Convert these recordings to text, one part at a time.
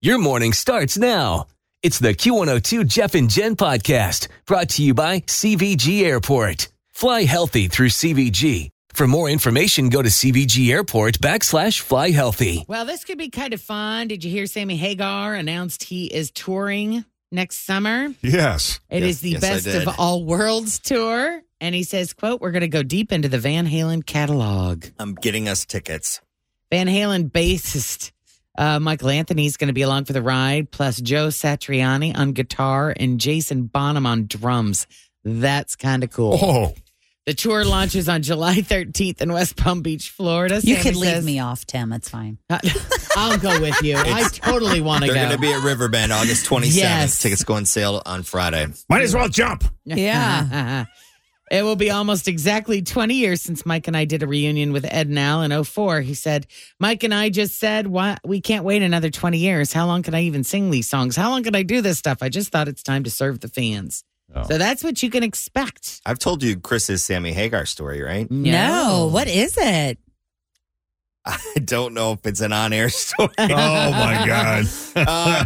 Your morning starts now. It's the Q102 Jeff and Jen podcast brought to you by CVG Airport. Fly healthy through CVG. For more information, go to CVG Airport backslash fly healthy. Well, this could be kind of fun. Did you hear Sammy Hagar announced he is touring next summer? Yes. It is the yes, I best did. of all worlds tour. And he says, quote, we're going to go deep into the Van Halen catalog. I'm getting us tickets. Van Halen bassist uh, Michael Anthony's going to be along for the ride, plus Joe Satriani on guitar and Jason Bonham on drums. That's kind of cool. Oh, The tour launches on July 13th in West Palm Beach, Florida. You Sammy could leave says- me off, Tim. It's fine. I'll go with you. I totally want to go. They're going to be at Riverbend August 27th. Yes. Tickets go on sale on Friday. might as well jump. Yeah. it will be almost exactly 20 years since Mike and I did a reunion with Ed and Al in 04. He said, Mike and I just said, Why, we can't wait another 20 years. How long can I even sing these songs? How long can I do this stuff? I just thought it's time to serve the fans. Oh. So that's what you can expect. I've told you Chris's Sammy Hagar story, right? No. What is it? I don't know if it's an on air story. Oh my God. uh,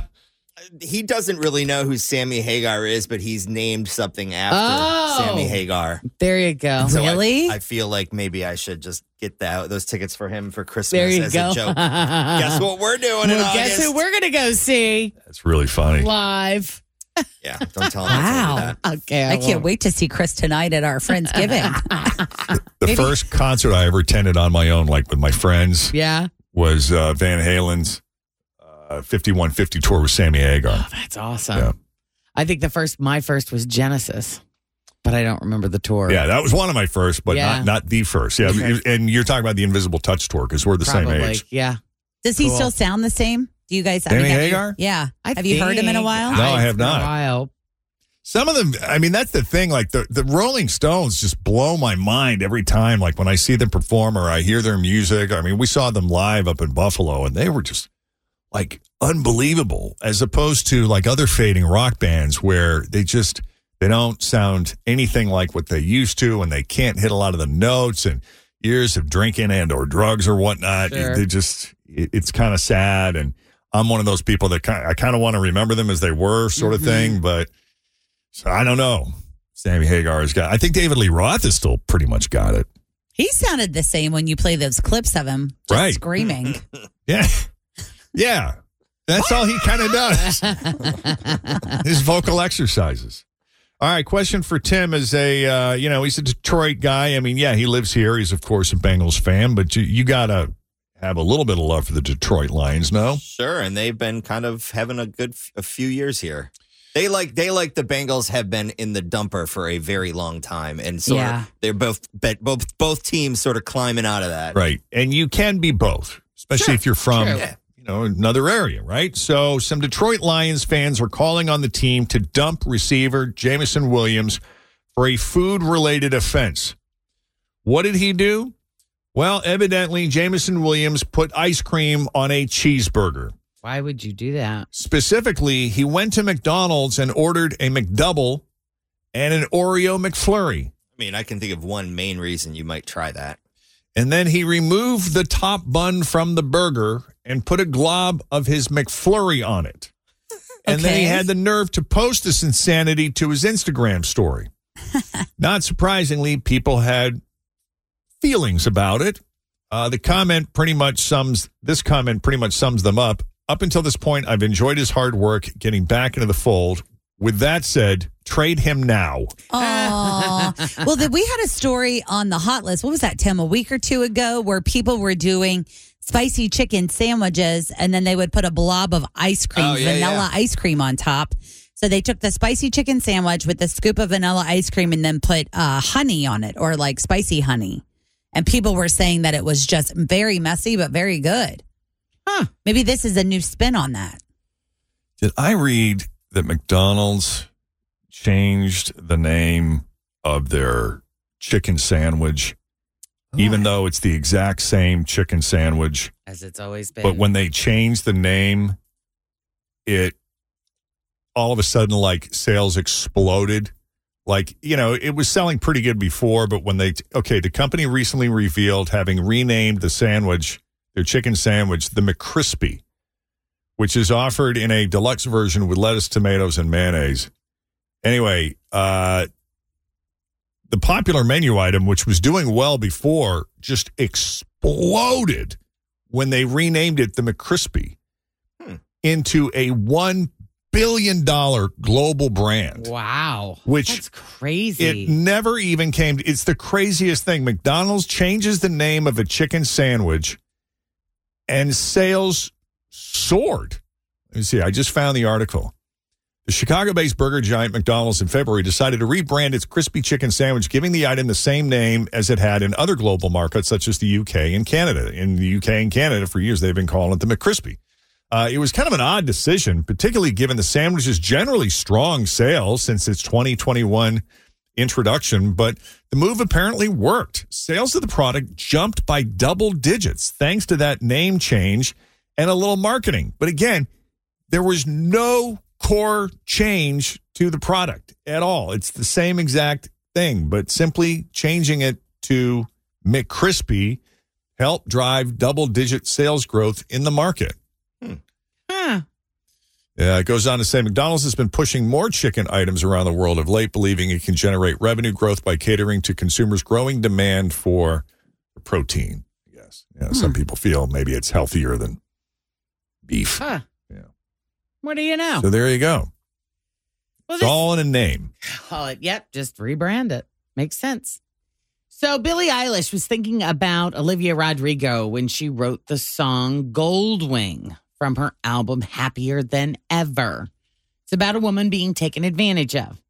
he doesn't really know who Sammy Hagar is, but he's named something after Oh. Sammy Hagar. There you go. So Really? I, feel like maybe I should just get that those tickets for him for Christmas There you as go. a joke. Guess what we're doing in Well, guess August? who we're going to go see That's really funny. live? yeah, don't tell him. I told you Wow. that. Okay. I can't wait to see Chris tonight at our Friendsgiving. The first concert I ever attended on my own, like with my friends, Yeah. was uh, Van Halen's uh, 5150 tour with Sammy Hagar. That's awesome. Yeah. I think the first, my first was Genesis, but I don't remember the tour. Yeah, that was one of my first, but Yeah. not not the first. Yeah, Okay. and you're talking about the Invisible Touch tour because we're the Probably. same age. Yeah. Does he Cool. still sound the same? Do you guys? I Sammy mean, have you- yeah. I have you heard him in a while? No, I have it's not. A while. Some of them, I mean, that's the thing. Like the, the Rolling Stones just blow my mind every time. Like when I see them perform or I hear their music. I mean, we saw them live up in Buffalo and they were just like unbelievable as opposed to like other fading rock bands where they just, they don't sound anything like what they used to and they can't hit a lot of the notes and years of drinking and or drugs or whatnot. Sure. They just, it, it's kind of sad. And I'm one of those people that kind I kind of want to remember them as they were sort of mm-hmm. thing, but so I don't know. Sammy Hagar has got. I think David Lee Roth has still pretty much got it. He sounded the same when you play those clips of him just Right. screaming. Yeah, yeah. That's all he kind of does. His vocal exercises. All right. Question for Tim is a uh, you know he's a Detroit guy. I mean, yeah, he lives here. He's of course a Bengals fan, but you, you gotta have a little bit of love for the Detroit Lions. No. Sure, and they've been kind of having a good f- a few years here. They like they like the Bengals have been in the dumper for a very long time, and so Yeah. they're both bet- both both teams sort of climbing out of that. Right. And you can be both, especially if you're from True. You know another area, right? So some Detroit Lions fans are calling on the team to dump receiver Jameson Williams for a food related offense. What did he do? Well, evidently Jameson Williams put ice cream on a cheeseburger. Why would you do that? Specifically, he went to McDonald's and ordered a McDouble and an Oreo McFlurry. I mean, I can think of one main reason you might try that. And then he removed the top bun from the burger and put a glob of his McFlurry on it. And then he had the nerve to post this insanity to his Instagram story. Not surprisingly, people had feelings about it. Uh, the comment pretty much sums this comment pretty much sums them up. Up until this point, I've enjoyed his hard work getting back into the fold with that said, trade him now. Aw. well, then we had a story on the hot list. What was that, Tim? A week or two ago, where people were doing spicy chicken sandwiches, and then they would put a blob of ice cream, Oh, yeah, vanilla yeah. ice cream on top. So they took the spicy chicken sandwich with a scoop of vanilla ice cream, and then put uh, honey on it, or like spicy honey. And people were saying that it was just very messy, but very good. Huh. Maybe this is a new spin on that. Did I read that McDonald's changed the name of their chicken sandwich, even though it's the exact same chicken sandwich? As it's always been. But when they changed the name, it all of a sudden like sales exploded. Like, you know, it was selling pretty good before, but when they, okay, the company recently revealed having renamed the sandwich, their chicken sandwich, the McCrispy, which is offered in a deluxe version with lettuce, tomatoes, and mayonnaise. Anyway, uh, the popular menu item, which was doing well before, just exploded when they renamed it the McCrispy into a $1 billion global brand. wow. Which That's crazy. It never even came. It's the craziest thing. McDonald's changes the name of a chicken sandwich and sales soared. Let me see. I just found the article. The Chicago based burger giant McDonald's in February decided to rebrand its crispy chicken sandwich, giving the item the same name as it had in other global markets such as the UK and Canada. In the UK and Canada, for years, they've been calling it the McCrispy. Uh, it was kind of an odd decision, particularly given the sandwich's generally strong sales since its 2021 introduction, but the move apparently worked. Sales of the product jumped by double digits thanks to that name change and a little marketing. But again, there was no core change to the product at all. It's the same exact thing, but simply changing it to McCrispy helped drive double digit sales growth in the market. Hmm. Huh. Yeah, it goes on to say McDonald's has been pushing more chicken items around the world of late, believing it can generate revenue growth by catering to consumers' growing demand for protein. Yes. Yeah, some hmm. people feel maybe it's healthier than beef. Huh. Yeah. What do you know? So there you go. Well, It's all in a name. call it. Yep, just rebrand it. Makes sense. So Billie Eilish was thinking about Olivia Rodrigo when she wrote the song Goldwing from her album Happier Than Ever. It's about a woman being taken advantage of.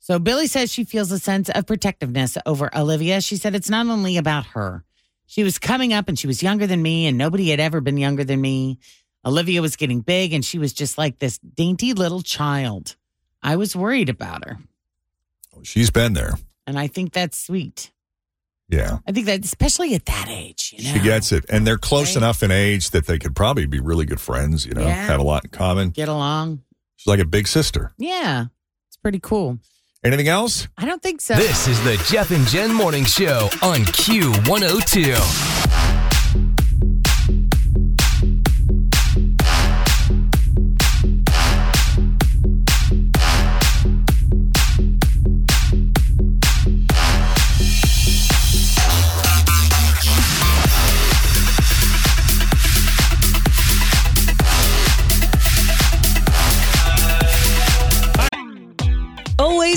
So Billie says she feels a sense of protectiveness over Olivia. She said it's not only about her. She was coming up and she was younger than me, and nobody had ever been younger than me. Olivia was getting big and she was just like this dainty little child. I was worried about her. Oh, she's been there. And I think that's sweet. Yeah. I think that, especially at that age, you know, She gets it. And they're close Right. enough in age that they could probably be really good friends, you know, Yeah. have a lot in common. get along. She's like a big sister. Yeah, it's pretty cool. Anything else? I don't think so. This is the Jeff and Jen Morning Show on Q102.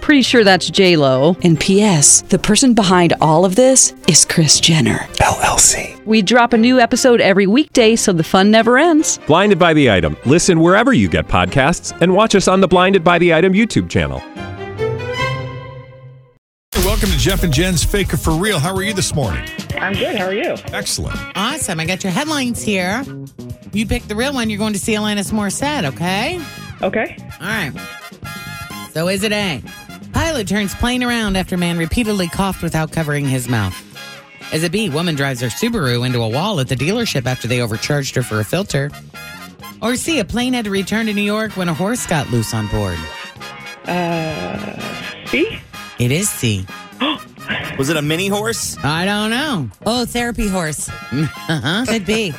Pretty sure that's J Lo. And P.S. The person behind all of this is Kris Jenner LLC. We drop a new episode every weekday, so the fun never ends. Blinded by the item. Listen wherever you get podcasts, and watch us on the Blinded by the Item YouTube channel. Welcome to Jeff and Jen's Fake or For Real. How are you this morning? I'm good. How are you? Excellent. Awesome. I got your headlines here. You pick the real one. You're going to see Alanis Morissette, okay? Okay. All right. So is it A? Pilot turns plane around after man repeatedly coughed without covering his mouth. Is it B? Woman drives her Subaru into a wall at the dealership after they overcharged her for a filter. Or C? A plane had to return to New York when a horse got loose on board. Uh, C? It is C. Was it a mini horse? I don't know. Oh, therapy horse. Uh-huh. Could be.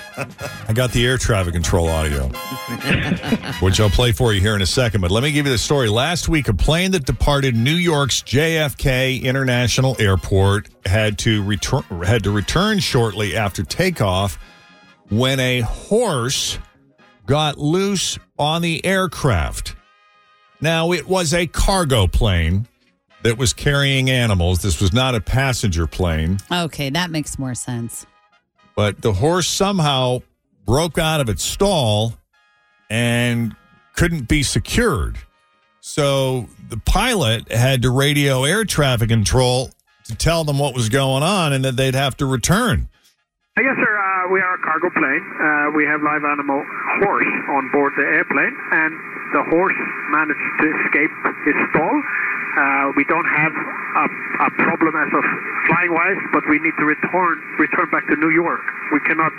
I got the air traffic control audio, which I'll play for you here in a second. But let me give you the story. Last week, a plane that departed New York's JFK International Airport had to return had to return shortly after takeoff when a horse got loose on the aircraft. Now, it was a cargo plane that was carrying animals. This was not a passenger plane. Okay, that makes more sense. but the horse somehow broke out of its stall and couldn't be secured. So the pilot had to radio air traffic control to tell them what was going on and that they'd have to return. Uh, yes, sir. Uh, we are a cargo plane. Uh, we have live animal horse on board the airplane, and the horse managed to escape his stall. Uh, we don't have a, a problem as of flying wise, but we need to return return back to New York. We cannot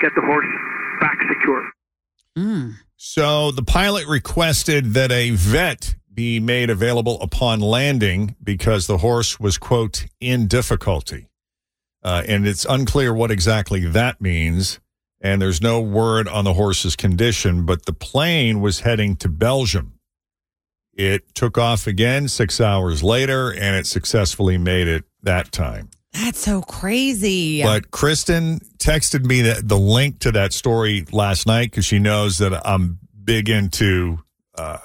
get the horse back secure. So the pilot requested that a vet be made available upon landing because the horse was, quote, in difficulty. Uh, and it's unclear what exactly that means. And there's no word on the horse's condition, but the plane was heading to Belgium. It took off again six hours later, and it successfully made it that time. That's so crazy. But Kristen texted me the, the link to that story last night because she knows that I'm big into uh,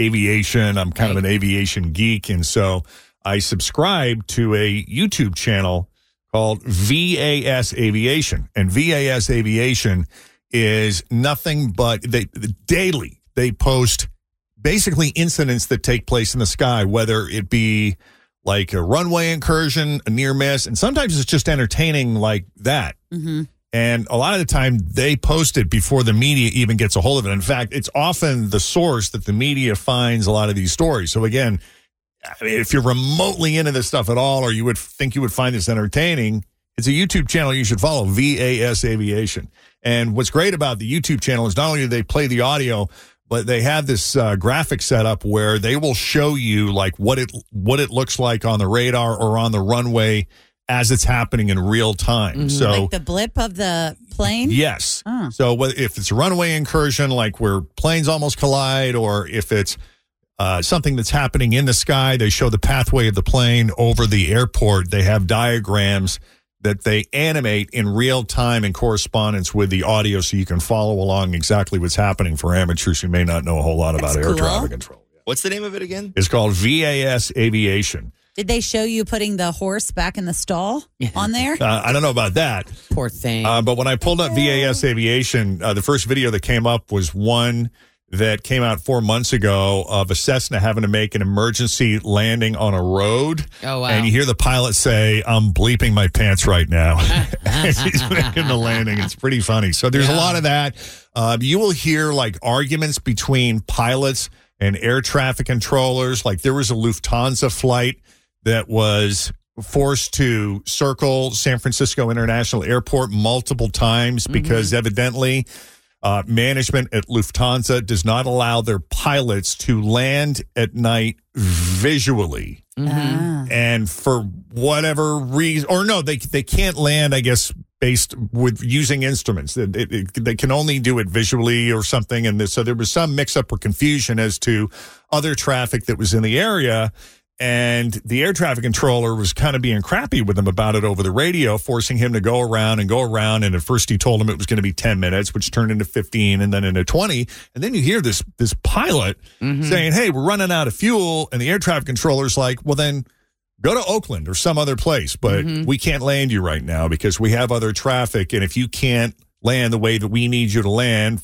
aviation. I'm kind of an aviation geek. And so I subscribe to a YouTube channel called VAS Aviation. And VAS Aviation is nothing but they daily they post basically incidents that take place in the sky, whether it be like a runway incursion, a near miss, and sometimes it's just entertaining like that. Mm-hmm. And a lot of the time they post it before the media even gets a hold of it. In fact, it's often the source that the media finds a lot of these stories. So again, I mean, if you're remotely into this stuff at all, or you would think you would find this entertaining, it's a YouTube channel you should follow, VAS Aviation. And what's great about the YouTube channel is not only do they play the audio, but they have this uh, graphic setup where they will show you like what it what it looks like on the radar or on the runway as it's happening in real time. So like the blip of the plane? Yes. Oh. So if it's a runway incursion, like where planes almost collide, or if it's uh, something that's happening in the sky, they show the pathway of the plane over the airport. They have diagrams that they animate in real time in correspondence with the audio so you can follow along exactly what's happening for amateurs who may not know a whole lot about That's air cool. traffic control. What's the name of it again? It's called VAS Aviation. Did they show you putting the horse back in the stall on there? Uh, I don't know about that. Poor thing. Uh, but when I pulled up VAS Aviation, uh, the first video that came up was one that came out four months ago of a Cessna having to make an emergency landing on a road. Oh, wow. And you hear the pilot say, I'm bleeping my pants right now. As He's making the landing. It's pretty funny. So there's a lot of that. Uh, you will hear like arguments between pilots and air traffic controllers. Like there was a Lufthansa flight that was forced to circle San Francisco International Airport multiple times because evidently uh, management at Lufthansa does not allow their pilots to land at night visually. Ah. And for whatever reason, or no, they they can't land. I guess based with using instruments, It- it- it- they can only do it visually or something. And so there was some mix up or confusion as to other traffic that was in the area. And the air traffic controller was kind of being crappy with him about it over the radio, forcing him to go around and go around. And at first he told him it was going to be 10 minutes, which turned into 15 and then into 20. And then you hear this, this pilot mm-hmm. saying, Hey, we're running out of fuel. And the air traffic controller's like, well, then go to Oakland or some other place, but mm-hmm. we can't land you right now because we have other traffic. And if you can't land the way that we need you to land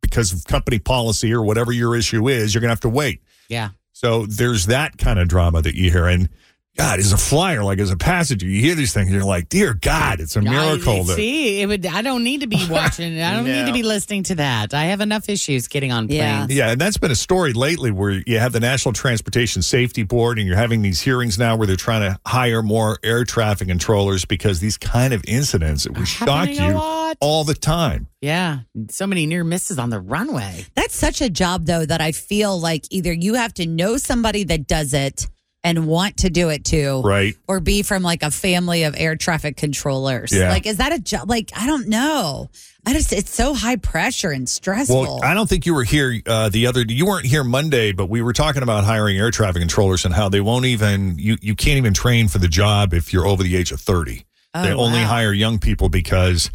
because of company policy or whatever your issue is, you're going to have to wait. yeah. So there's that kind of drama that you hear. And God, as a flyer, like as a passenger, you hear these things, you're like, dear God, it's a miracle I, that see, it would. I don't need to be watching. I don't need to be listening to that. I have enough issues getting on Yeah. planes. Yeah, and that's been a story lately where you have the National Transportation Safety Board and you're having these hearings now where they're trying to hire more air traffic controllers because these kind of incidents it would shock Happening a you lot. all the time. Yeah, so many near misses on the runway. That's such a job, though, that I feel like either you have to know somebody that does it and want to do it too, Right. or be from like a family of air traffic controllers. Yeah. Like, is that a job? Like, I don't know. I just, it's so high pressure and stressful. Well, I don't think you were here uh, the other. You weren't here Monday, but we were talking about hiring air traffic controllers and how they won't even you you can't even train for the job if you're over the age of thirty. Oh, they only wow. hire young people because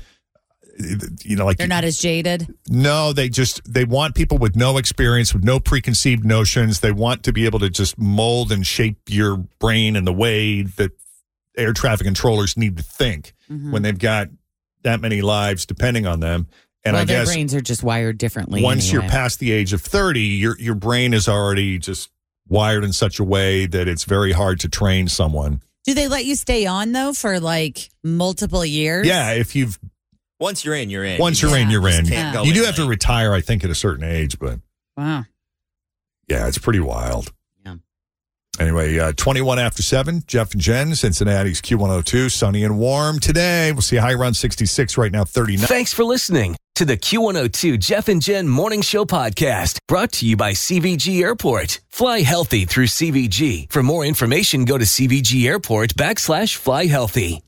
you know like They're not as jaded. No, they just they want people with no experience, with no preconceived notions. They want to be able to just mold and shape your brain in the way that air traffic controllers need to think Mm-hmm. when they've got that many lives depending on them. And well, I their guess brains are just wired differently. once anyway. you're past the age of 30, your your brain is already just wired in such a way that it's very hard to train someone. Do they let you stay on though for like multiple years? Yeah, if you've Once you're in, you're in. once You you're in, just you're in. can't go You do in have to late. retire, I think, at a certain age, but Wow. Yeah, it's pretty wild. Yeah. Anyway, uh, 21 after 7, Jeff and Jen, Cincinnati's Q102, sunny and warm today. We'll see a high around 66 right now, 39. Thanks for listening to the Q102 Jeff and Jen Morning Show podcast brought to you by CVG Airport. Fly healthy through CVG. For more information, go to CVG Airport backslash fly healthy.